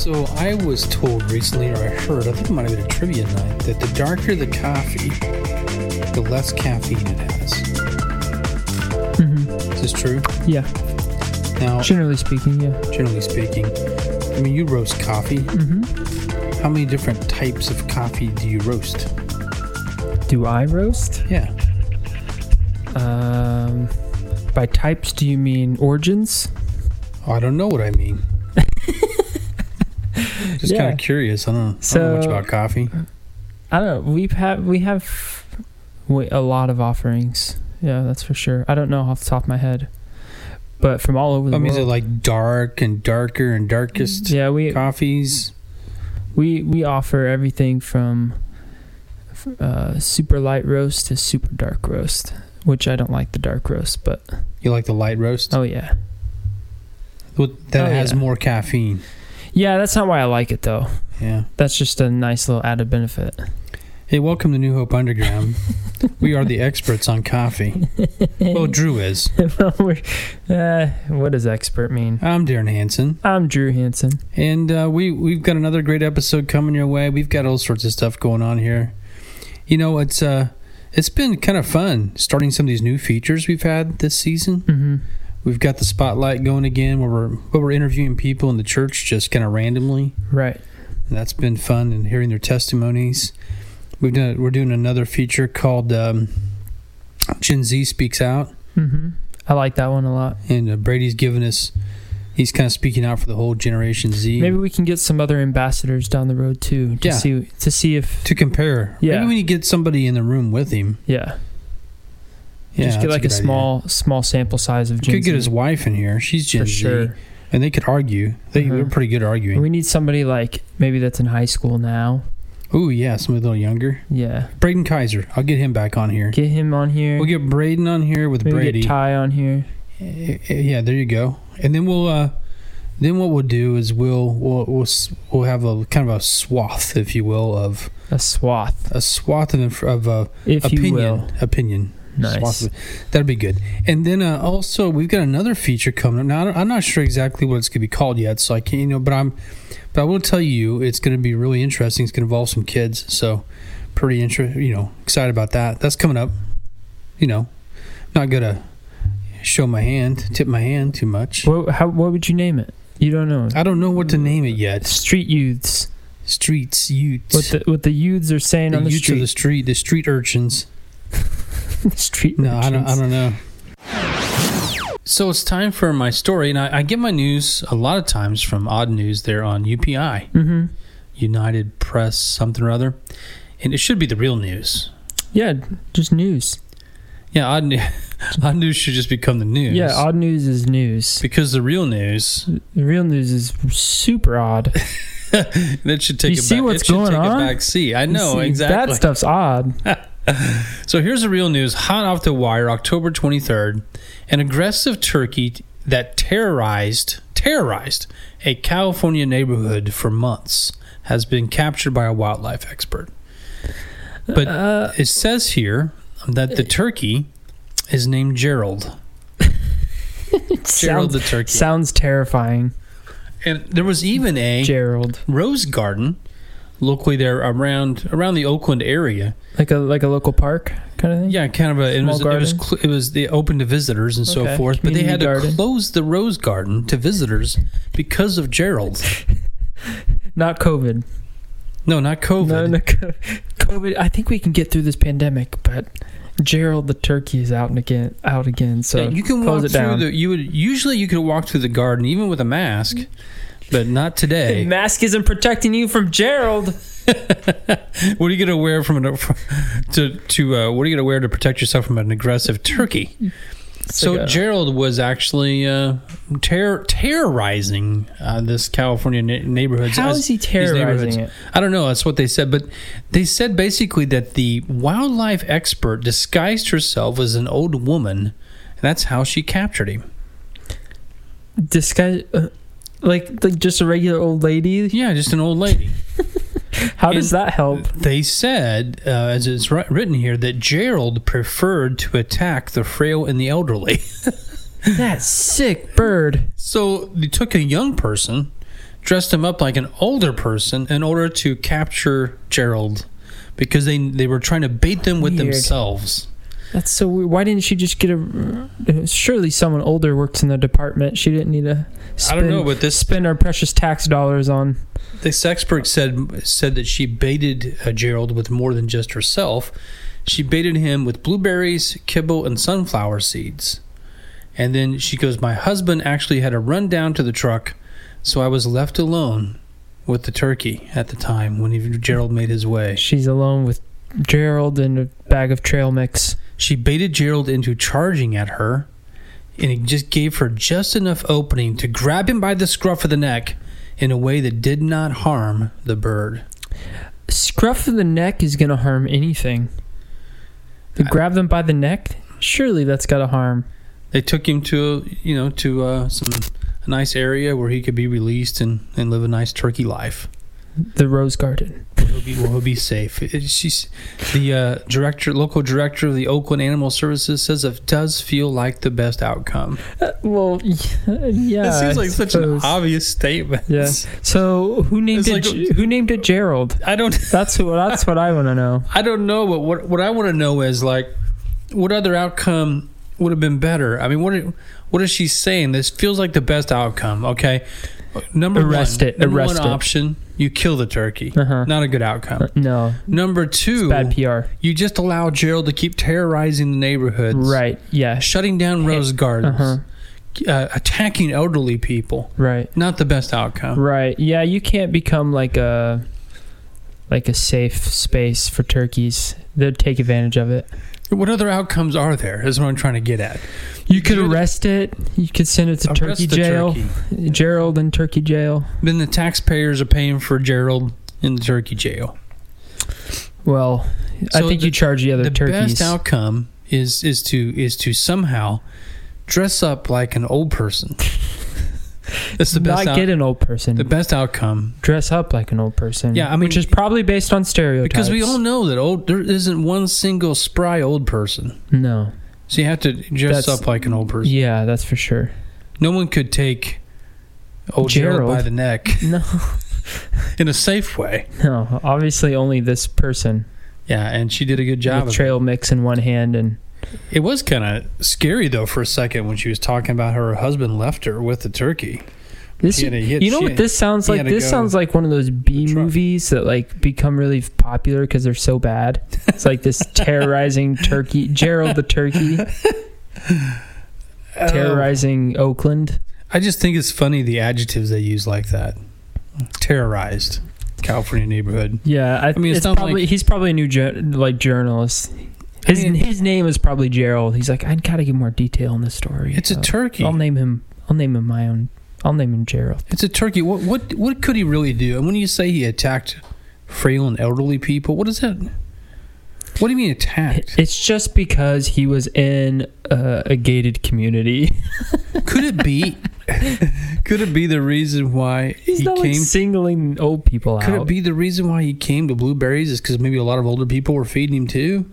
So I was told recently, or I heard, I think it might have been a trivia night, that the darker the coffee, the less caffeine it has. hmm Is this true? Yeah, Now, generally speaking, yeah. generally speaking, I mean, you roast coffee. hmm How many different types of coffee do you roast? Do I roast? Yeah. Um, by types, do you mean origins? I don't know what I mean. Just kind of curious. I don't, I don't know So- much about coffee. I don't know. We've had we have a lot of offerings. Yeah, that's for sure. I don't know off the top of my head, but from all over the I mean, is it like dark and darker and darkest yeah, we coffees? we we offer everything from uh, super light roast to super dark roast, which I don't like the dark roast, but You like the light roast? oh yeah, What- that Oh, has yeah. more caffeine. Yeah. That's not why I like it though. Yeah. That's just a nice little added benefit. Hey, welcome to New Hope Underground. we are the experts on coffee. Well, Drew is. Well, uh, what does expert mean? I'm Darren Hanson, I'm Drew Hansen. and uh, we we've got another great episode coming your way. We've got all sorts of stuff going on here. You know, it's uh, it's been kind of fun starting some of these new features we've had this season. hmm We've got the spotlight going again, where we're where we're interviewing people in the church just kind of randomly. Right. And that's been fun and hearing their testimonies. We've done we're doing another feature called um, Gen Z Speaks Out. hmm I like that one a lot. and uh, Brady's given us. He's kind of speaking out for the whole Generation Z Maybe we can get some other ambassadors down the road too to Yeah. see to see if to compare. Yeah. Maybe when you get somebody in the room with him, yeah, yeah, just get like a, good idea. small small sample size of Gen Could get his wife in here. She's Gen for Z, sure. and they could argue. They, Uh-huh. They're pretty good at arguing. We need somebody like maybe that's in high school now. Oh yeah, somebody a little younger. Yeah, Braden Kaiser. I'll get him back on here. get him on here. We'll get Braden on here with maybe Brady. get Ty on here. Eh, eh, Yeah, there you go. And then we'll uh then what we'll do is we'll we'll we'll, we'll have a kind of a swath, if you will, of A swath, a swath of of uh, if opinion opinion. Nice. That'd be good. And then uh, also we've got another feature coming up. Now I'm not sure exactly what it's going to be called yet, so I can't you know. But I'm but I will tell you it's going to be really interesting. It's going to involve some kids, so pretty interested. You know, excited about that. That's coming up. You know, not gonna show my hand, tip my hand too much. What, how, what would you name it? You don't know. I don't know what to name it yet. Street youths. Streets, youths. What the what the youths are saying the on the youths of street. the street, the street urchins. street. No, I don't. I don't know. So it's time for my story, and I, I get my news a lot of times from Odd News there on UPI, Mhm. United Press something or other, and it should be the real news. Yeah, just news. Yeah, Odd, News, odd News should just become the news. Yeah, odd news is news. because the real news The real news is super odd. that should take You a see back, what's going on? back seat. I know exactly. That stuff's odd. So here's the real news hot off the wire, October 23rd. An aggressive turkey that terrorized terrorized a California neighborhood for months has been captured by a wildlife expert. But Uh, it says here that the turkey is named Gerald. Gerald sounds, the turkey. sounds terrifying. And there was even a Gerald, rose garden locally there around around the Oakland area. like a like a local park kind of thing. Yeah, kind of a. It Small was, it was cl- it was the open to visitors and so Okay, forth, but they had to community garden. close the rose garden to visitors because of Gerald. Not COVID. No, not COVID. No, no, co- COVID. I think we can get through this pandemic, but Gerald the turkey is out and again, out again. So Yeah, you can close walk it through down. the. You would usually you could walk through the garden even with a mask, but not today. mask isn't protecting you from Gerald. what are you gonna wear from an to to uh, what are you gonna wear to protect yourself from an aggressive turkey? So like a- Gerald was actually uh, terror terrorizing uh, this California na- neighborhoods. How is he terrorizing it? I don't know. That's what they said, but they said basically that the wildlife expert disguised herself as an old woman, and that's how she captured him. Disguise, uh, like like just a regular old lady. Yeah, just an old lady. How does And that help? They said, uh, as it's written here, that Gerald preferred to attack the frail and the elderly. That sick bird. so they took a young person dressed him up like an older person in order to capture Gerald because they they were trying to bait them with Weird. themselves. That's so weird. Why didn't she just get a? Surely someone older works in the department. She didn't need to. I don't know, spend- but this spend our precious tax dollars on. this expert said said that she baited uh, Gerald with more than just herself. She baited him with blueberries, kibble, and sunflower seeds. And then she goes, "My husband actually had to run down to the truck, so I was left alone with the turkey at the time when he, Gerald made his way." She's alone with Gerald and a bag of trail mix. She baited Gerald into charging at her, and he just gave her just enough opening to grab him by the scruff of the neck in a way that did not harm the bird. Scruff of the neck is gonna harm anything. To grab them by the neck, surely that's gotta harm. They took him to, you know, to uh, some a nice area where he could be released and, and live a nice turkey life. The rose garden. He'll be, he'll be safe. It- she's the uh, director, local director of the Oakland Animal Services says it does feel like the best outcome. Uh, well, yeah. it seems like such an obvious statement. Yeah. So who named It's it? like- who named it Gerald? I don't. That's what. That's what I want to know. I don't know, but what what I want to know is like, what other outcome would have been better? I mean, what what is she saying? This feels like the best outcome. Okay, number Arrest one, it, Number arrest one it. option: you kill the turkey. Uh-huh. Not a good outcome. No, Number two, bad PR. you just allow Gerald to keep terrorizing the neighborhoods, Right. Yeah. Shutting down rose gardens, Uh-huh. uh, attacking elderly people. Right. Not the best outcome. Right. Yeah. You can't become like a like a safe space for turkeys. They'd take advantage of it. What other outcomes are there? Is what I'm trying to get at. You could You're the- arrest it. You could send it to turkey jail. turkey. Gerald in turkey jail. Then the taxpayers are paying for Gerald in the turkey jail. Well, I think the- you charge the other turkeys. the turkeys. best outcome is is to is to somehow dress up like an old person. That's the best. Not out- get an old person. the best outcome dress up like an old person. Yeah, I mean- which is probably based on stereotypes. because we all know that old there isn't one single spry old person. No. So you have to dress That's- up like an old person. Yeah, that's for sure. No one could take old Gerald, Gerald. by the neck No. in a safe way. No. Obviously, only this person Yeah, and she did a good job. with of trail mix in one hand and it. was kind of scary though for a second when she was talking about her husband left her with the turkey. this. She had you know what had- this sounds like? This sounds like one of those B movies that like become really popular because they're so bad. It's like this terrorizing turkey, Gerald the turkey, Oh. terrorizing Oakland. I just think it's funny the adjectives they use like that. Terrorized California neighborhood. Yeah, I, mean, it's it's not probably like- he's probably a new jour- like journalist. His mean- his name is probably Gerald. He's like, I gotta get more detail in this story. It's a turkey. I'll name him. I'll name him my own. I'll name him Gerald. It's a turkey. What what what could he really do? And when you say he attacked frail and elderly people, what is that? What do you mean attacked? It's just because he was in uh, a gated community. Could it be? could it be the reason why He's he not like came? singling old people Could out. Could it be the reason why he came to blueberries is because maybe a lot of older people were feeding him too?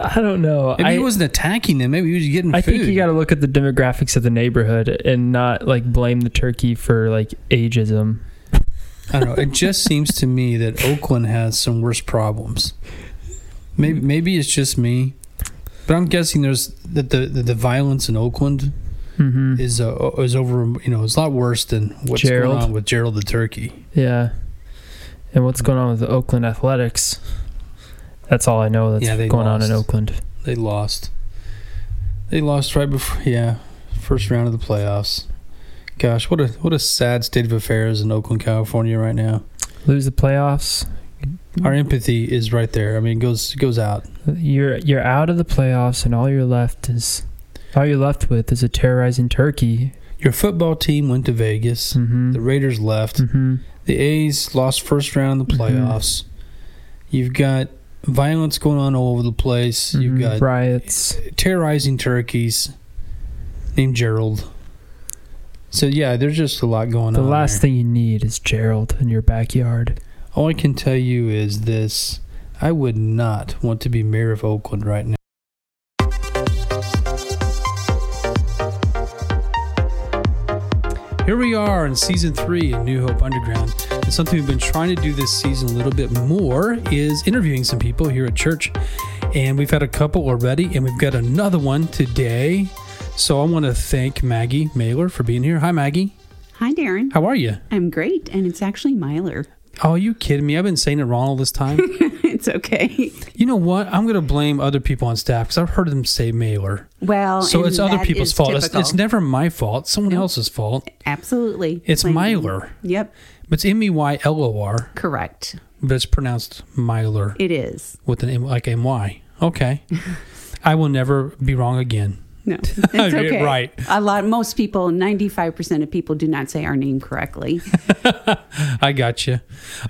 I don't know. Maybe I, he wasn't attacking them. Maybe he was getting I food. think you got to look at the demographics of the neighborhood and not like blame the turkey for like ageism. I don't know. It just seems to me that Oakland has some worse problems. Maybe maybe it's just me, but I'm guessing there's that the, the the violence in Oakland hmm is uh, is over. You know, it's a lot worse than what's Gerald. going on with Gerald the turkey. Yeah. And what's going on with the Oakland Athletics? That's all I know that's Yeah, going on in. Oakland. They lost. They lost right before. Yeah, first round of the playoffs. Gosh, what a what a sad state of affairs in Oakland, California right now. Lose the playoffs. Our empathy is right there. I mean, it goes it goes out. You're you're out of the playoffs, and all you're left is all you're left with is a terrorizing turkey. Your football team went to Vegas. Mm-hmm. The Raiders left. mm-hmm. The A's lost first round of the Mhm. playoffs. You've got violence going on all over the place. You've mm-hmm. got riots. terrorizing turkeys named Gerald. So yeah, there's just a lot going The on. The last there. thing you need is Gerald in your backyard. All I can tell you is this: I would not want to be mayor of Oakland right now. Here we are in season three in New Hope Underground. And something we've been trying to do this season a little bit more is interviewing some people here at church. And we've had a couple already, and we've got another one today. So I want to thank Maggie Mailer for being here. Hi, Maggie. Hi, Darren. How are you? I'm great, and it's actually Myler. Oh, you kidding me? I've been saying it wrong all this time. it's okay. you know what? I'm going to blame other people on staff because I've heard them say Mailer. Well, So it's other people's fault. It's, it's never my fault. It's someone else's fault. Absolutely. It's Blame me. Myler. Yep, But it's M E Y L O R, correct. but it's pronounced Myler It is. with an M like M Y. Okay. I will never be wrong again. No, it's okay. Right. A lot. Most people, ninety-five percent of people, do not say our name correctly. I got you.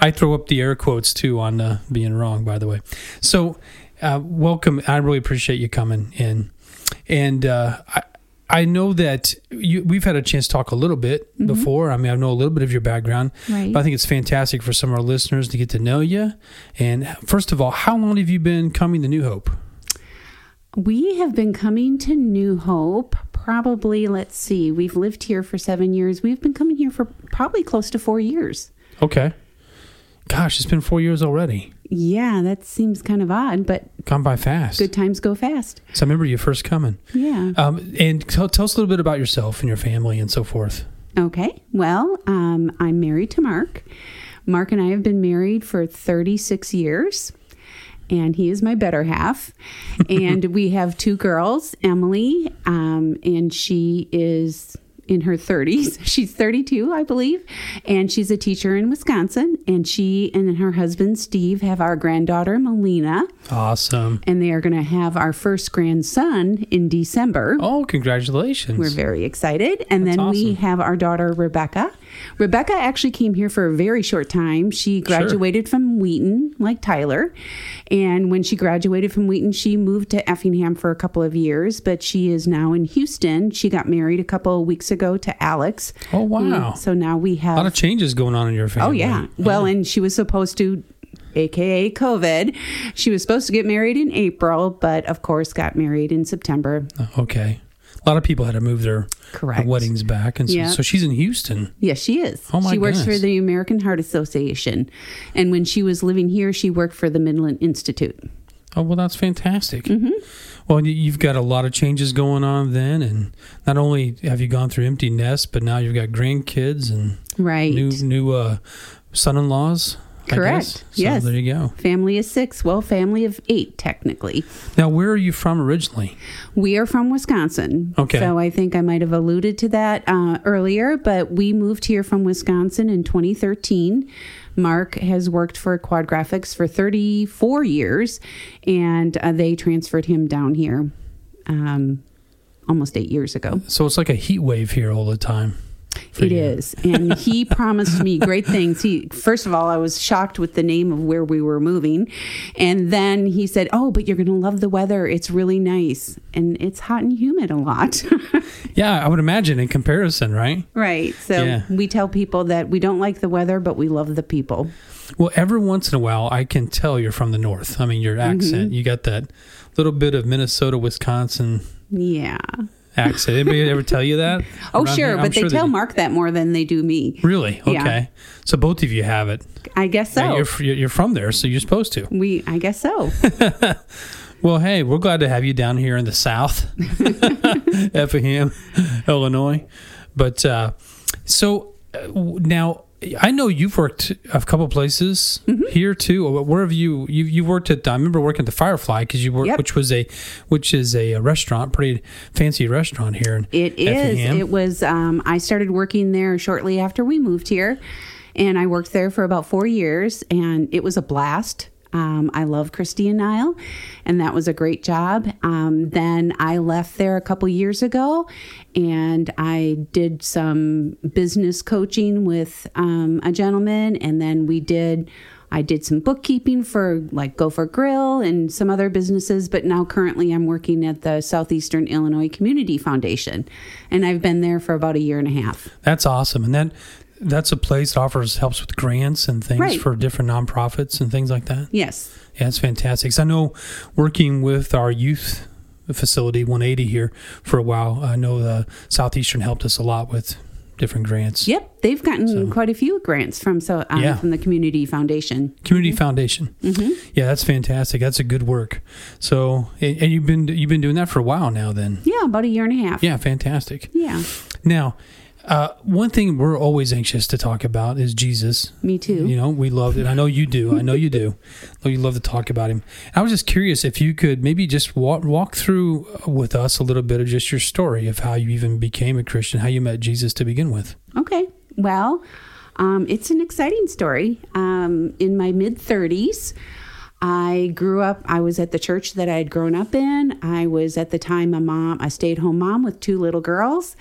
I throw up the air quotes too on uh, being wrong, by the way. So, uh, welcome. I really appreciate you coming in, and uh, I. I know that you, we've had a chance to talk a little bit mm-hmm. before. I mean, I know a little bit of your background, Right. but I think it's fantastic for some of our listeners to get to know you. And first of all, how long have you been coming to New Hope? We have been coming to New Hope. Probably, let's see. We've lived here for seven years. We've been coming here for probably close to four years. Okay. Gosh, it's been four years already. Yeah, that seems kind of odd, but come by fast. good times go fast. So I remember you first coming. Yeah. Um, and tell, tell us a little bit about yourself and your family and so forth. Okay. Well, um, I'm married to Mark. Mark and I have been married for 36 years, and he is my better half. and we have two girls, Emily, um, and she is in her 30s. She's 32, I believe, and she's a teacher in Wisconsin. And she and her husband, Steve, have our granddaughter, Melina, Awesome. and they are going to have our first grandson in December. Oh, congratulations. We're very excited. And That's then we have our daughter, Rebecca. Rebecca actually came here for a very short time. She graduated from Wheaton, like Tyler. And when she graduated from Wheaton, she moved to Effingham for a couple of years, but she is now in Houston. She got married a couple of weeks ago to Alex. oh, wow. So now we have a lot of changes going on in your family. Oh, yeah. Well, and she was supposed to. AKA COVID. She was supposed to get married in April, but of course got married in September. Okay. A lot of people had to move their, their weddings back. And so, Yeah. so she's in Houston. Yes, she is. Oh, my she works goodness. for the American Heart Association. And when she was living here, she worked for the Midland Institute. Oh, well, that's fantastic. Mm-hmm. Well, you- you've got a lot of changes going on then. And not only have you gone through empty nest, but now you've got grandkids and Right. new new uh, son-in-laws. Correct. So Yes. there you go. Family of six. Well, family of eight, technically. Now, where are you from originally? We are from Wisconsin. Okay. So I think I might have alluded to that uh, earlier, but we moved here from Wisconsin in 2013. Mark has worked for Quad Graphics for 34 years, and uh, they transferred him down here um, almost eight years ago. So it's like a heat wave here all the time. It you. is, and he promised me great things. He first of all, I was shocked with the name of where we were moving, and then he said, "Oh, but you're going to love the weather. It's really nice, and it's hot and humid a lot." Yeah, I would imagine in comparison, right? right. So Yeah. we tell people that we don't like the weather, but we love the people. Well, every once in a while, I can tell you're from the north. I mean, your mm-hmm. accent, you got that little bit of Minnesota, Wisconsin Yeah. Accent. Anybody ever tell you that? Oh, sure, but they tell do. Mark that more than they do me. Really? Yeah. Okay. So both of you have it. I guess so. Yeah, You're, you're from there, so you're supposed to. we, I guess so. Well, hey, we're glad to have you down here in the South, Effingham, Illinois. But uh, so uh, now I know you've worked a couple places Mm-hmm. here too. Where have you you you worked at? I remember working at the Firefly because you worked, Yep. which was a which is a, restaurant, pretty fancy restaurant here. In It is. Effingham. It was. Um, I started working there shortly after we moved here, and I worked there for about four years, and it was a blast. Um, I love Christy and Niall, and that was a great job. Um, then I left there a couple years ago, and I did some business coaching with um, a gentleman, and then we did. I did some bookkeeping for like Gopher Grill and some other businesses, but now currently I'm working at the Southeastern Illinois Community Foundation, and I've been there for about a year and a half. That's awesome, and that that's a place that offers helps with grants and things Right. for different nonprofits and things like that. Yes. Yeah, it's fantastic. 'Cause I know working with our youth facility 180 here for a while. I know the Southeastern helped us a lot with different grants. Yep, they've gotten So- quite a few grants from so um, Yeah. from the community foundation. Community Foundation. hmm Yeah, that's fantastic. That's a good work. So, and, and you've been you've been doing that for a while now. Then, Yeah, about a year and a half. yeah, fantastic. Yeah, Now, uh, one thing we're always anxious to talk about is Jesus. me too. You know, we love it. I know you do. I know you do. I know you love to talk about him. I was just curious if you could maybe just walk walk through with us a little bit of just your story of how you even became a Christian, how you met Jesus to begin with. Okay. Well, um, it's an exciting story. Um, in my mid 30s, I grew up, I was at the church that I had grown up in. I was at the time a mom, a stay at home mom with two little girls.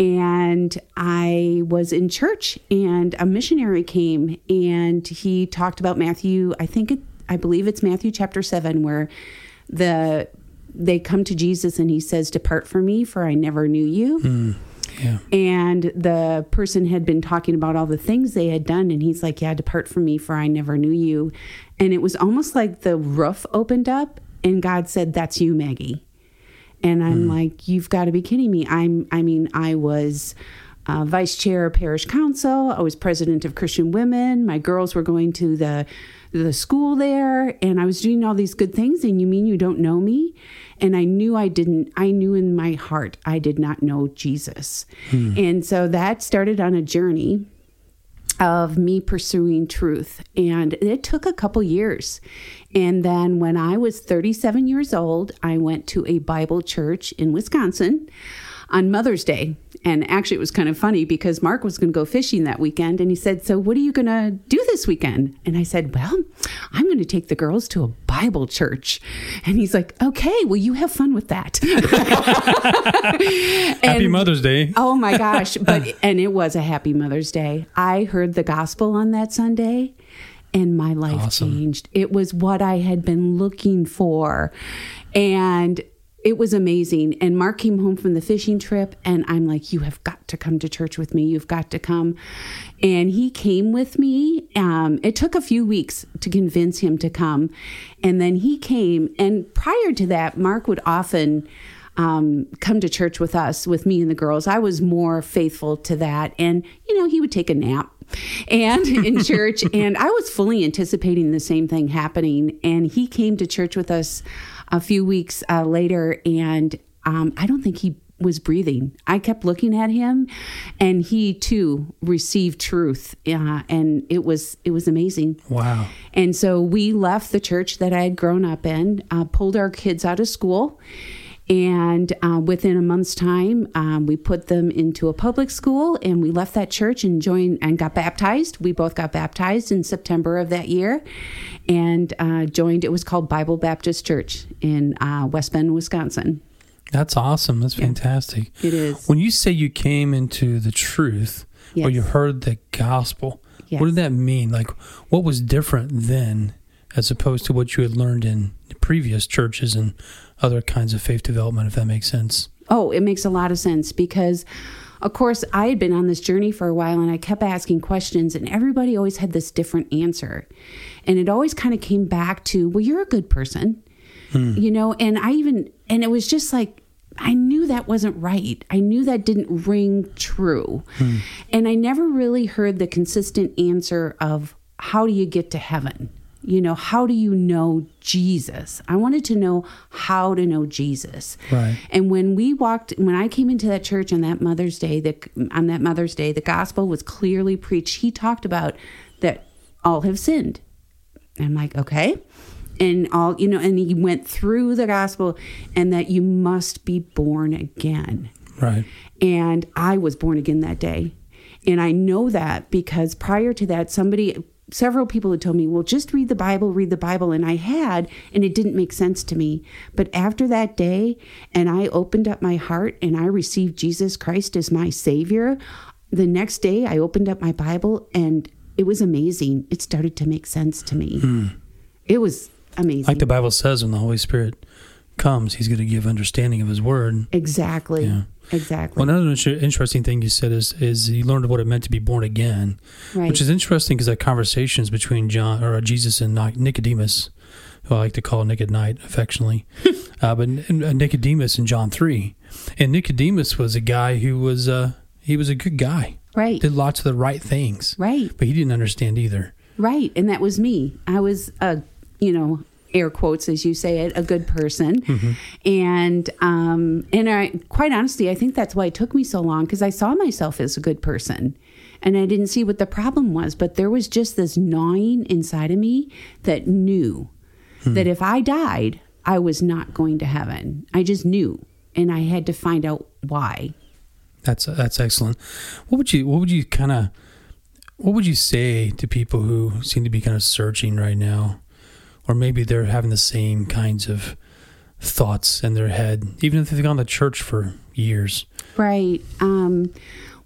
And I was in church, and a missionary came and he talked about Matthew. I think it, I believe it's Matthew chapter 7, where the they come to Jesus and he says, Depart from me, for I never knew you hmm. Yeah. and the person had been talking about all the things they had done and he's like yeah depart from me for i never knew you and it was almost like the roof opened up and god said that's you maggie and i'm like you've got to be kidding me. I'm i mean i was uh, vice chair of parish council. I was president of christian women. My girls were going to the the school there. And i was doing all these good things. And you mean you don't know me? And i knew i didn't i knew in my heart i did not know jesus. And so that started on a journey of me pursuing truth. And it took a couple years. And then when I was 37 years old, I went to a Bible church in Wisconsin on Mother's Day. And actually, it was kind of funny because Mark was going to go fishing that weekend. And he said, So, what are you going to do this weekend? And I said, Well, I'm going to take the girls to a Bible church. And he's like, Okay, well, you have fun with that. Happy Mother's Day. Oh my gosh. But and it was a happy Mother's Day. I heard the gospel on that Sunday and my life Awesome. changed. It was what I had been looking for. And it was amazing. And Mark came home from the fishing trip, and I'm like, You have got to come to church with me. You've got to come. And he came with me. Um, it took a few weeks to convince him to come. And then he came. And prior to that, Mark would often um, come to church with us, with me and the girls. I was more faithful to that. And, you know, he would take a nap and in church. And I was fully anticipating the same thing happening. And he came to church with us a few weeks uh, later. And um, I don't think he was breathing. I kept looking at him, and he too received truth, uh, and it was it was amazing. Wow. And so we left the church that I had grown up in, uh, pulled our kids out of school, and uh, within a month's time, um, we put them into a public school, and we left that church and joined and got baptized. We both got baptized in September of that year, and uh, joined. It was called Bible Baptist Church in uh, West Bend, Wisconsin. That's awesome. That's fantastic. It is. When you say you came into the truth or you heard the gospel, Yes. what did that mean? Like, what was different then as opposed to what you had learned in the previous churches and other kinds of faith development, if that makes sense? Oh, it makes a lot of sense because, of course, I had been on this journey for a while and I kept asking questions, and everybody always had this different answer. And it always kind of came back to, well, you're a good person, hmm. you know? And I even, and it was just like, I knew that wasn't right. I knew that didn't ring true. Hmm. And I never really heard the consistent answer of how do you get to heaven? You know, how do you know Jesus? I wanted to know how to know Jesus. Right. And when we walked, when I came into that church on that Mother's Day, the, on that Mother's Day, the gospel was clearly preached. He talked about that all have sinned. I'm like, okay. And all, you know, and he went through the gospel and that you must be born again. Right. And I was born again that day. And I know that because prior to that, somebody, several people had told me, well, just read the Bible, read the Bible. And I had, and it didn't make sense to me. But after that day, and I opened up my heart and I received Jesus Christ as my Savior, the next day I opened up my Bible and it was amazing. It started to make sense to me. Hmm. It was amazing. Like the Bible says, when the Holy Spirit comes, He's going to give understanding of His Word. exactly. Yeah. Exactly. Well, another interesting thing you said is is you learned what it meant to be born again, right. which is interesting because that conversations between John or uh, Jesus and Nicodemus, who I like to call Nick at Nite affectionately, uh, but uh, Nicodemus in John three, and Nicodemus was a guy who was uh, he was a good guy. Right. Did lots of the right things. Right. But he didn't understand either. Right. And that was me. I was a, you know, air quotes as you say it, a good person. And um and I quite honestly, I think that's why it took me so long because I saw myself as a good person. And I didn't see what the problem was, but there was just this gnawing inside of me that knew that if I died, I was not going to heaven. I just knew, and I had to find out why. That's that's excellent. What would you what would you kind of what would you say to people who seem to be kind of searching right now, or maybe they're having the same kinds of thoughts in their head, even if they've gone to church for years? Right. Um,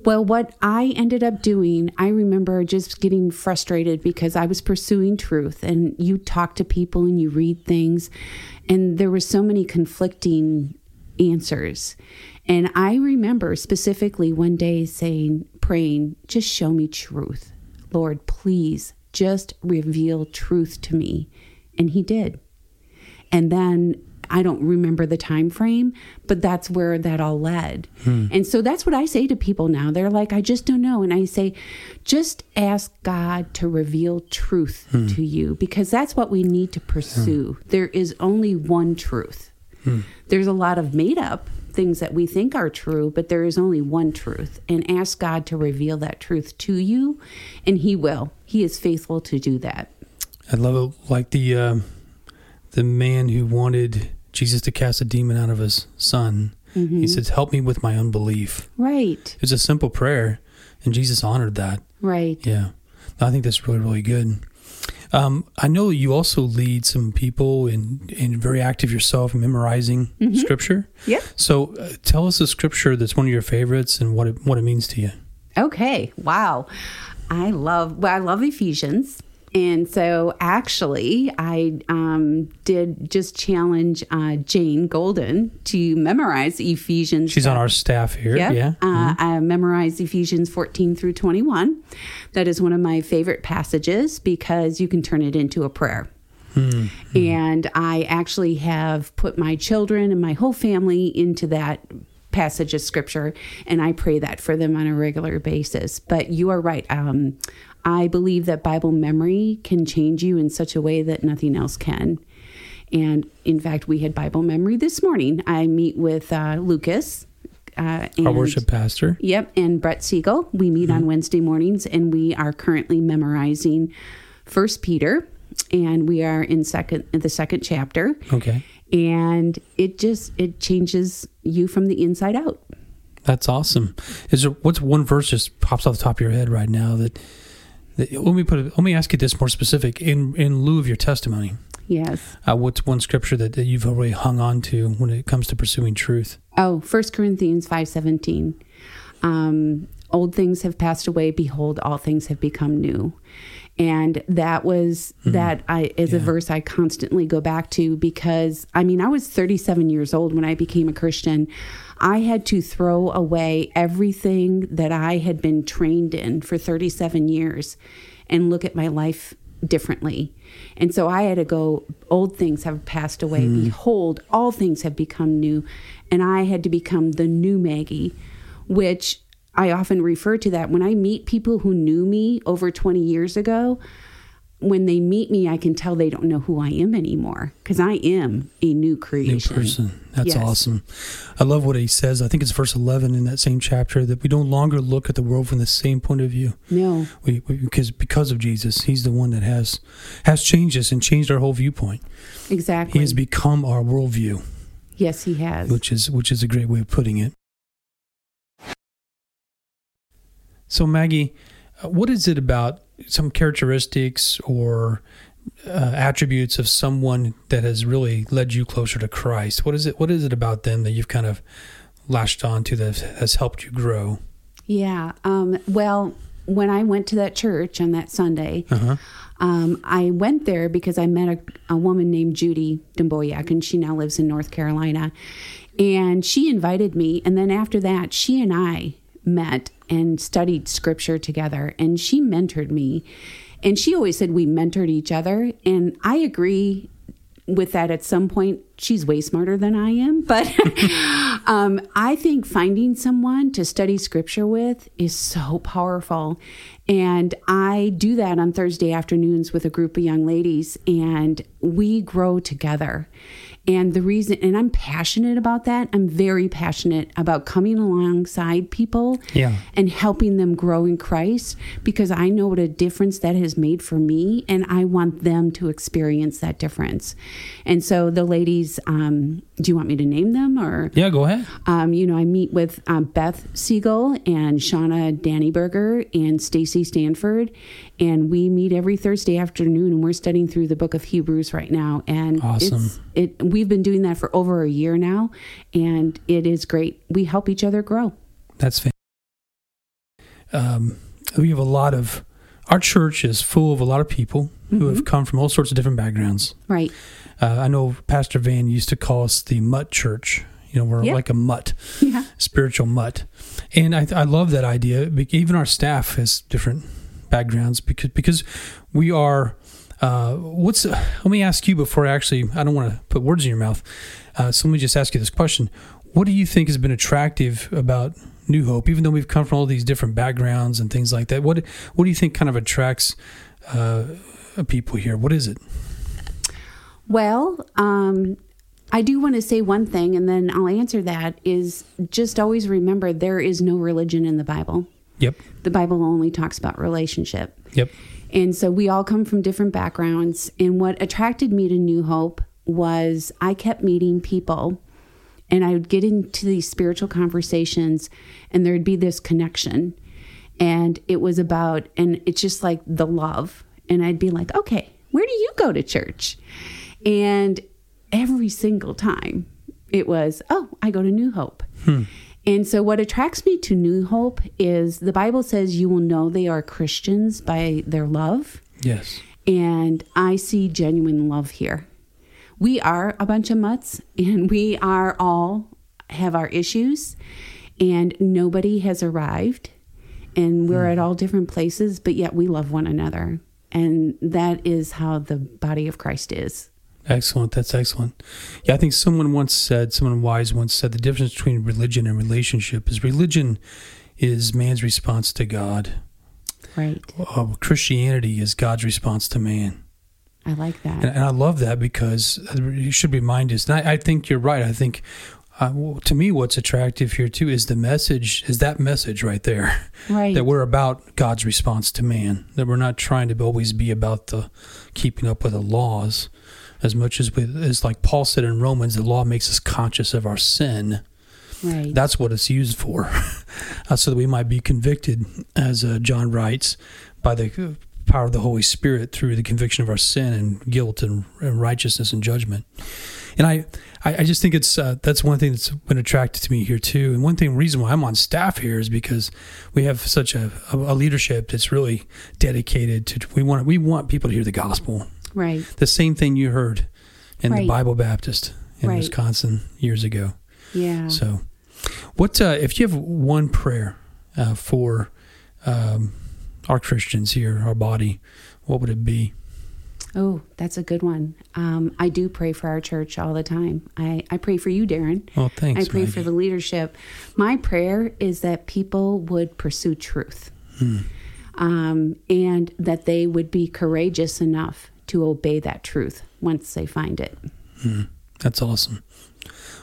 well, what I ended up doing, I remember just getting frustrated because I was pursuing truth, and you talk to people and you read things, and there were so many conflicting answers. And I remember specifically one day saying, praying, just show me truth. Lord, please just reveal truth to me. And he did. And then I don't remember the time frame, but that's where that all led. Hmm. And so that's what I say to people now. They're like, I just don't know. And I say, just ask God to reveal truth hmm. to you because that's what we need to pursue. Hmm. There is only one truth. There's a lot of made up things that we think are true, but there is only one truth. And ask God to reveal that truth to you, and He will. He is faithful to do that. I love it, like the um the man who wanted Jesus to cast a demon out of his son. He says, "Help me with my unbelief." Right, It's a simple prayer, and Jesus honored that. right. Yeah, I think that's really really good. Um, I know you also lead some people and and very active yourself in memorizing scripture. Yeah. So uh, tell us a scripture that's one of your favorites and what it what it means to you. Okay. Wow. I love well, I love Ephesians. And so actually I um, did just challenge uh, Jane Golden to memorize Ephesians. She's on our staff here. Yep. Yeah. Uh, I memorized Ephesians 14 through 21. That is one of my favorite passages because you can turn it into a prayer. And I actually have put my children and my whole family into that passage of scripture, and I pray that for them on a regular basis. But you are right. Um, I believe that Bible memory can change you in such a way that nothing else can. And in fact, we had Bible memory this morning. I meet with uh, Lucas. Uh, and Our worship pastor. Yep, and Brett Siegel. We meet on Wednesday mornings, and we are currently memorizing First Peter, and we are in second the second chapter, Okay. and it just it changes you from the inside out. That's awesome. Is there what's one verse just pops off the top of your head right now that let me put it, let me ask you this more specific in in lieu of your testimony. Yes. Uh, what's one scripture that, that you've already hung on to when it comes to pursuing truth? Oh, First Corinthians five seventeen. Um, Old things have passed away. Behold, all things have become new. And that was hmm. that I is a verse I constantly go back to because I mean I was 37 years old when I became a Christian. I had to throw away everything that I had been trained in for 37 years and look at my life differently. And so I had to go, old things have passed away. Hmm. Behold, all things have become new. And I had to become the new Maggie, which I often refer to that when I meet people who knew me over 20 years ago. When they meet me, I can tell they don't know who I am anymore because I am a new creation. New person. That's Yes. awesome. I love what he says. I think it's verse 11 in that same chapter that we no longer look at the world from the same point of view. No, We, we because because of Jesus, he's the one that has has changed us and changed our whole viewpoint. exactly. He has become our worldview, yes, he has. which is which is a great way of putting it. So Maggie, uh, what is it about some characteristics or uh, attributes of someone that has really led you closer to Christ? What is it? What is it about them that you've kind of latched on to that has helped you grow? Yeah. Um, well, when I went to that church on that Sunday, Uh-huh. um, I went there because I met a, a woman named Judy Demboyak, and she now lives in North Carolina. And she invited me. And then after that, she and I met and studied scripture together. And she mentored me. And she always said we mentored each other. And I agree with that at some point she's way smarter than i am but um, i think finding someone to study scripture with is so powerful and i do that on thursday afternoons with a group of young ladies and we grow together and the reason, and I'm passionate about that, I'm very passionate about coming alongside people Yeah. and helping them grow in Christ because I know what a difference that has made for me, and I want them to experience that difference. And so the ladies, um, do you want me to name them or? Yeah, go ahead. Um, you know, I meet with um, Beth Siegel and Shauna Dannyberger and Stacy Stanford, and we meet every Thursday afternoon, and we're studying through the book of Hebrews right now. And Awesome. it's it. We've been doing that for over a year now, and it is great. We help each other grow. That's fantastic. Um, we have a lot of, our church is full of a lot of people who have come from all sorts of different backgrounds. Right. Uh, I know Pastor Van used to call us the mutt church. You know, we're Yeah. like a mutt, Yeah. spiritual mutt. And I, I love that idea. Even our staff is different backgrounds because, because we are, uh, what's, let me ask you before I actually, I don't want to put words in your mouth. Uh, so let me just ask you this question. What do you think has been attractive about New Hope, even though we've come from all these different backgrounds and things like that? What, what do you think kind of attracts uh, people here? What is it? Well, um, I do want to say one thing, and then I'll answer that. Is just always remember there is no religion in the Bible. Yep. The Bible only talks about relationship. Yep. And so we all come from different backgrounds. And what attracted me to New Hope was I kept meeting people and I would get into these spiritual conversations and there'd be this connection. And it was about, and it's just like the love. And I'd be like, okay, where do you go to church? And every single time it was, oh, I go to New Hope. Hmm. And so, what attracts me to New Hope is the Bible says you will know they are Christians by their love. Yes. And I see genuine love here. We are a bunch of mutts, and we are all have our issues, and nobody has arrived, and we're at hmm. all different places, but yet we love one another. And that is how the body of Christ is. Excellent. That's excellent. Yeah, I think someone once said, someone wise once said, the difference between religion and relationship is religion is man's response to God. Right. Uh, Christianity is God's response to man. I like that. And, and I love that because you should remind us. And I, I think you're right. I think uh, well, to me, what's attractive here too is the message, is that message right there. right. That we're about God's response to man. That we're not trying to always be about the keeping up with the laws as much as we, as like Paul said in Romans, the law makes us conscious of our sin. right. That's what it's used for, uh, so that we might be convicted, as uh, John writes, by the power of the Holy Spirit through the conviction of our sin and guilt and, and righteousness and judgment. And I, I, I just think it's uh, that's one thing that's been attracted to me here too. And one thing, reason why I'm on staff here is because we have such a, a, a leadership that's really dedicated to. We want we want people to hear the gospel. Right. The same thing you heard in the Bible Baptist in Right. Wisconsin years ago. Yeah. So, what uh, if you have one prayer uh, for um, our Christians here, our body? What would it be? Oh, that's a good one. Um, I do pray for our church all the time. I, I pray for you, Darren. Well, thanks. I pray for the leadership. My prayer is that people would pursue truth Hmm. um, and that they would be courageous enough to obey that truth once they find it. That's awesome.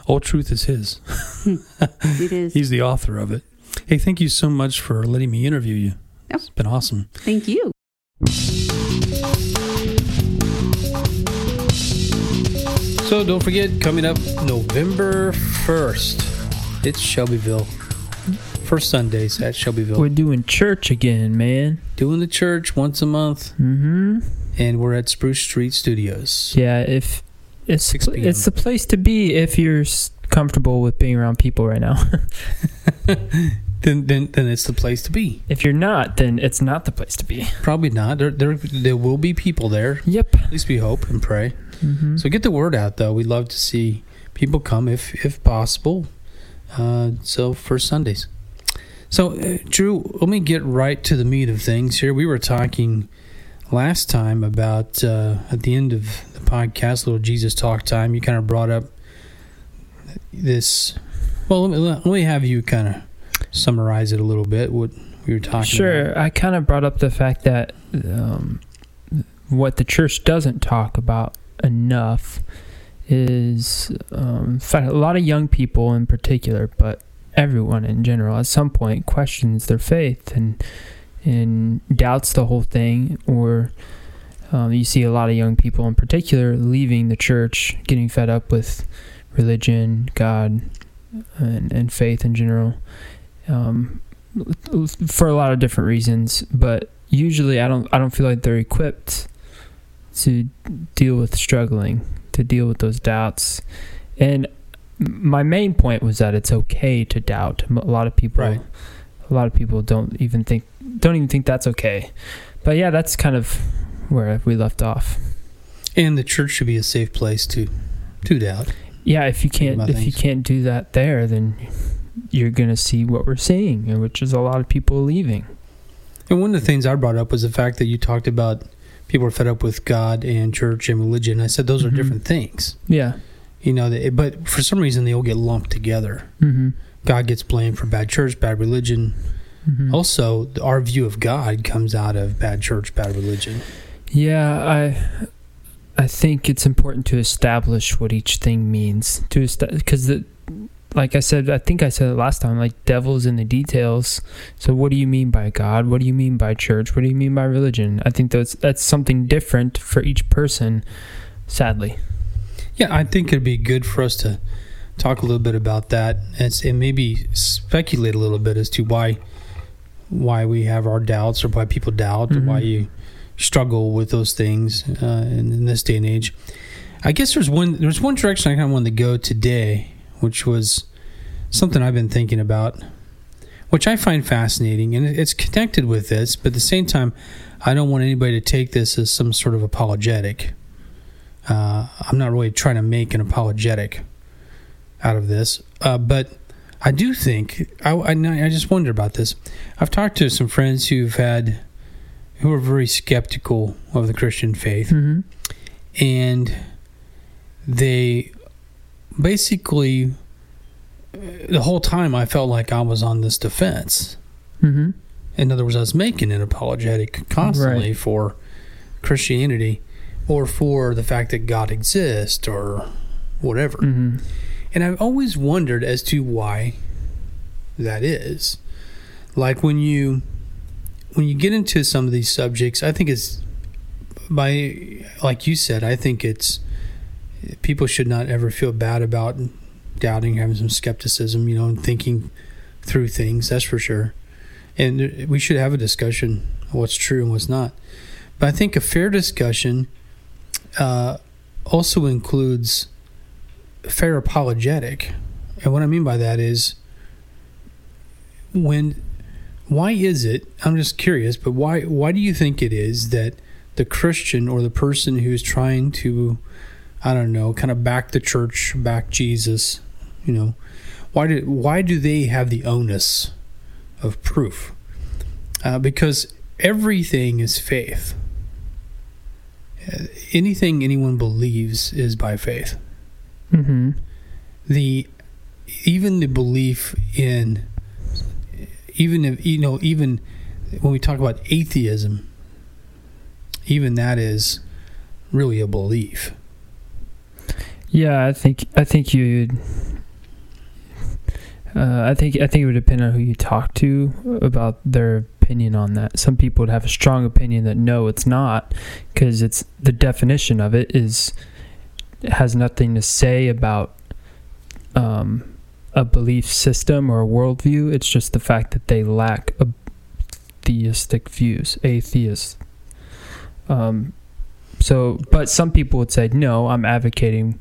All truth is His. It is. He's the author of it. Hey, thank you so much for letting me interview you. Yep. It's been awesome. Thank you. So don't forget, coming up November 1st, it's Shelbyville. First Sundays at Shelbyville. We're doing church again, man. doing the church once a month, Mm-hmm. And we're at Spruce Street Studios. Yeah, if it's 6 p.m. it's the place to be if you're comfortable with being around people right now. Then, then, then it's the place to be. if you're not, then it's not the place to be. Probably not. There, there, there will be people there. Yep. At least we hope and pray. Mm-hmm. So get the word out, though. We'd love to see people come if if possible. Uh, so for Sundays. So uh, Drew, let me get right to the meat of things here. We were talking last time about uh, at the end of the podcast, little Jesus talk time. You kind of brought up this. Well, let me, let me have you kind of summarize it a little bit. What we were talking Sure. about. I kind of brought up the fact that um, what the church doesn't talk about enough is, um, in fact, a lot of young people in particular, but everyone in general, at some point questions their faith and and doubts the whole thing, or um, you see a lot of young people in particular leaving the church, getting fed up with religion, God, and, and faith in general. Um, for a lot of different reasons, but usually I don't I don't feel like they're equipped to deal with struggling, to deal with those doubts. And my main point was that it's okay to doubt. A lot of people Right. a lot of people don't even think don't even think that's okay. But yeah, that's kind of where we left off. And the church should be a safe place to to doubt. Yeah, if you can't if you can't do that there, then you're gonna see what we're seeing, which is a lot of people leaving. And one of the things I brought up was the fact that you talked about people are fed up with God and church and religion. I said those are Mhm. different things. Yeah. You know, they, but for some reason they all get lumped together. Mm-hmm. God gets blamed for bad church, bad religion. Mm-hmm. Also, our view of God comes out of bad church, bad religion. Yeah, I I think it's important to establish what each thing means to because the like I said, I think I said it last time. Like devil's in the details. So what do you mean by God? What do you mean by church? What do you mean by religion? I think that's that's something different for each person. Sadly, Yeah, I think it'd be good for us to talk a little bit about that and, and maybe speculate a little bit as to why why we have our doubts or why people doubt or why Mhm. you struggle with those things uh, in, in this day and age. I guess there's one there's one direction I kind of wanted to go today, which was something I've been thinking about, which I find fascinating, and it's connected with this, but at the same time, I don't want anybody to take this as some sort of apologetic. Uh, I'm not really trying to make an apologetic out of this, uh, but I do think I, I, I just wonder about this. I've talked to some friends who've had who are very skeptical of the Christian faith, mm-hmm. and they basically the whole time I felt like I was on this defense. Mm-hmm. In other words, I was making an apologetic constantly Right. for Christianity or for the fact that God exists or whatever. Mm-hmm. And I've always wondered as to why that is. Like when you when you get into some of these subjects, I think it's by like you said, I think it's people should not ever feel bad about doubting, having some skepticism, you know, and thinking through things. That's for sure. And we should have a discussion what's true and what's not. But I think a fair discussion uh, also includes fair apologetic. And what I mean by that is when why is it I'm just curious, but why why do you think it is that the Christian or the person who's trying to I don't know, kind of back the church, back Jesus, you know, why do why do they have the onus of proof? Uh, because everything is faith. Uh, Anything anyone believes is by faith Mm-hmm. the even the belief in even if you know even when we talk about atheism even that is really a belief Yeah, I think I think you'd. Uh, I think I think it would depend on who you talk to about their opinion on that. Some people would have a strong opinion that no, it's not, because it's the definition of it is has nothing to say about um, a belief system or a worldview. It's just the fact that they lack a theistic views, atheist. Um, so, but some people would say, no, I'm advocating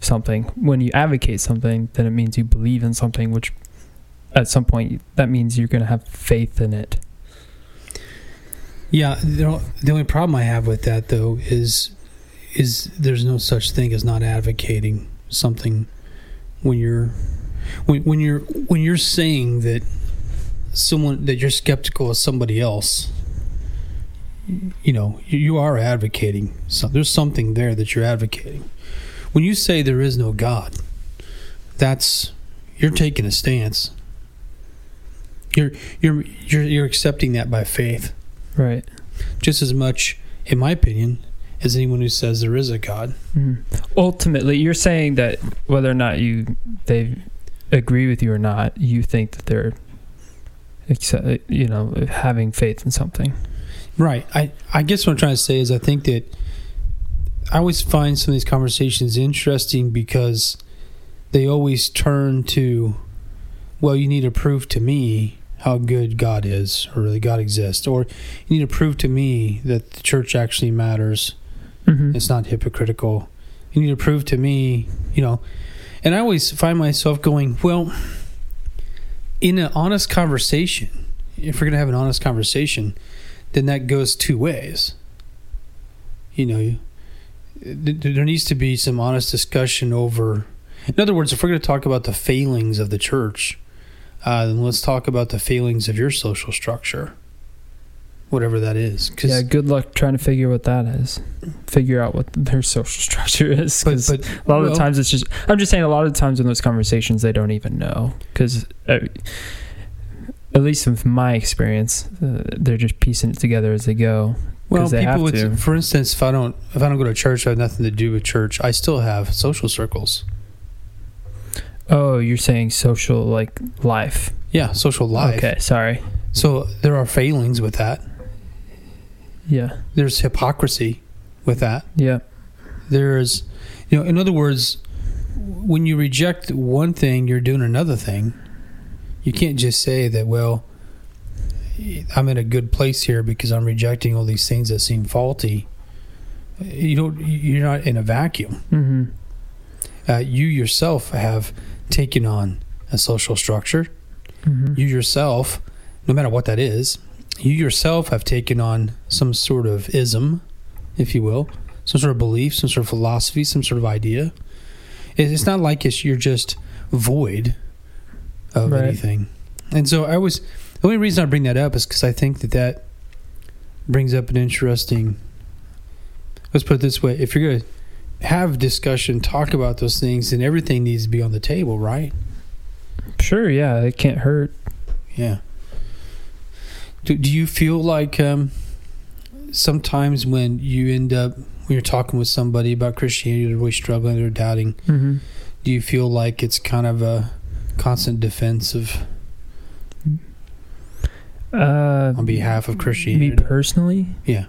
something. When you advocate something, then it means you believe in something, which at some point that means you're going to have faith in it. yeah the only problem i have with that though is is there's no such thing as not advocating something when you're when, when you're when you're saying that someone that you're skeptical of somebody else you know, you, you are advocating. So there's something there that you're advocating. When you say there is no God, that's you're taking a stance. You're you're you're you're accepting that by faith, Right. just as much, in my opinion, as anyone who says there is a God. Mhm. Ultimately, you're saying that whether or not you they agree with you or not, you think that they're, you know, having faith in something. Right. I, I guess what I'm trying to say is I think that I always find some of these conversations interesting because they always turn to, well, you need to prove to me how good God is or that God exists, or you need to prove to me that the church actually matters. Mm-hmm. It's not hypocritical. You need to prove to me, you know. And I always find myself going, well, in an honest conversation, if we're going to have an honest conversation, then that goes two ways. You know, th- th- there needs to be some honest discussion over. In other words, if we're going to talk about the failings of the church, uh, then let's talk about the failings of your social structure, whatever that is. 'Cause- Yeah. Good luck trying to figure what that is. Figure out what their social structure is. but, 'cause but a lot of the times it's just. I'm just saying. A lot of the times in those conversations, they don't even know because. Uh, at least with my experience, uh, they're just piecing it together as they go. Well, people have would, to. for instance, if I don't if I don't go to church, I have nothing to do with church. I still have social circles. Oh, you're saying social like life. Yeah, social life. Okay, sorry. So there are failings with that. Yeah. There's hypocrisy with that. Yeah. There's, you know, in other words, when you reject one thing, you're doing another thing. You can't just say that. Well, I'm in a good place here because I'm rejecting all these things that seem faulty. You don't. You're not in a vacuum. Mm-hmm. uh, you yourself have taken on a social structure. mm-hmm. You yourself, no matter what that is, you yourself have taken on some sort of ism, if you will, some sort of belief, some sort of philosophy, some sort of idea. It's not like it's, you're just void of Right. anything. And so I was, the only reason I bring that up is because I think that that brings up an interesting, let's put it this way if you're going to have discussion, talk about those things, then everything needs to be on the table, right? Sure. Yeah. It can't hurt. Yeah. Do, do you feel like um, sometimes when you end up, when you're talking with somebody about Christianity, they're really struggling, they're doubting, Mm-hmm. do you feel like it's kind of a constant defense of Uh, on behalf of Christianity? me personally, Yeah.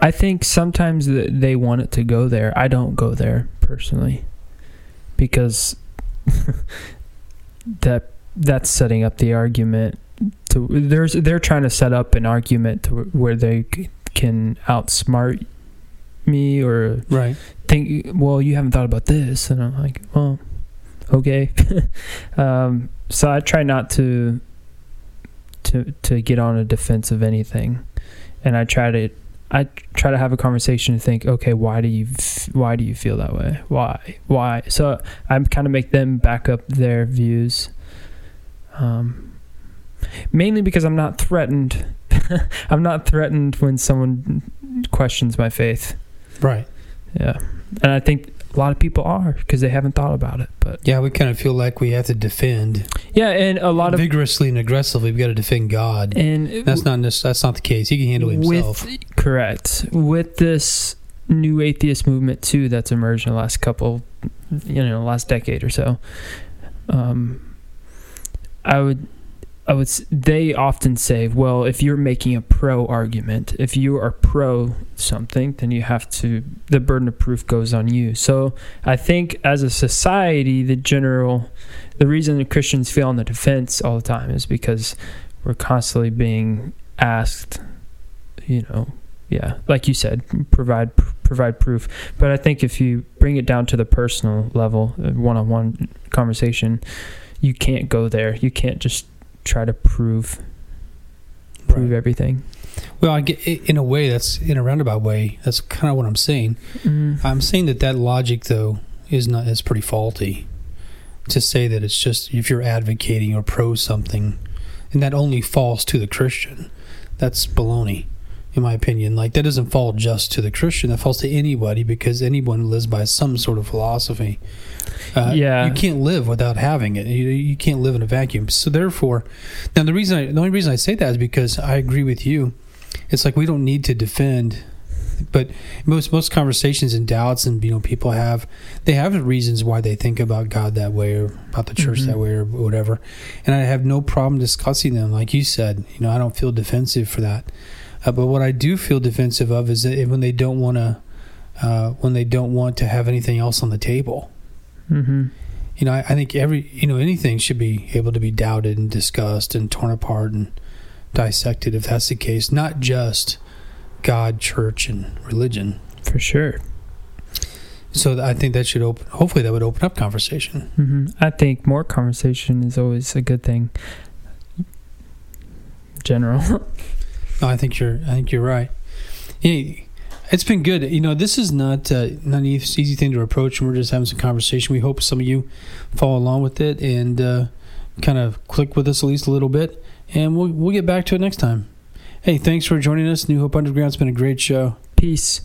I think sometimes they want it to go there. I don't go there personally because that that's setting up the argument. To there's they're trying to set up an argument to where they can outsmart me or Right. think well you haven't thought about this. And i'm like well okay. Um, so i try not to to to get on a defense of anything. And i try to i try to have a conversation and think okay why do you f- why do you feel that way? Why why? So i kind of make them back up their views. Um, mainly because i'm not threatened i'm not threatened when someone questions my faith Right. yeah, and I think a lot of people are because they haven't thought about it. But Yeah, we kind of feel like we have to defend yeah, and a lot of vigorously and aggressively. We've got to defend God. and That's not that's not the case. He can handle himself. with correct with this new atheist movement too that's emerged in the last couple, you know, last decade or so. Um, I would. I would. They often say, "Well, if you're making a pro argument, if you are pro something, then you have to. The burden of proof goes on you." So I think, as a society, the general, the reason that Christians feel on the defense all the time is because we're constantly being asked, you know, yeah, like you said, provide provide proof. But I think if you bring it down to the personal level, one on one conversation, you can't go there. You can't just try to prove prove Right. everything. Well, I get in a way that's in a roundabout way. That's kind of what I'm saying. Mm. I'm saying that that logic though is not is pretty faulty. To say that it's just if you're advocating or pro something, and that only falls to the Christian, that's baloney. in my opinion. Like that doesn't fall just to the Christian; that falls to anybody because anyone lives by some sort of philosophy. Uh, Yeah. you can't live without having it. You, you can't live in a vacuum. So therefore, now the reason I, the only reason I say that is because I agree with you. It's like we don't need to defend, but most most conversations and doubts and you know people have they have reasons why they think about God that way or about the church Mhm. that way or whatever, and I have no problem discussing them. Like you said, you know I don't feel defensive for that. Uh, but what I do feel defensive of is that when they don't want to, uh, when they don't want to have anything else on the table. Hmm You know, I, I think every you know anything should be able to be doubted and discussed and torn apart and dissected if that's the case. Not just God, church, and religion. For sure. So I think that should open. Hopefully, that would open up conversation. hmm I think more conversation is always a good thing. General. No, I think you're. I think you're right. Hey, it's been good. You know, this is not uh, not an easy thing to approach, and we're just having some conversation. We hope some of you follow along with it and uh, kind of click with us at least a little bit, and we'll we'll get back to it next time. Hey, thanks for joining us. New Hope Underground's been a great show. Peace.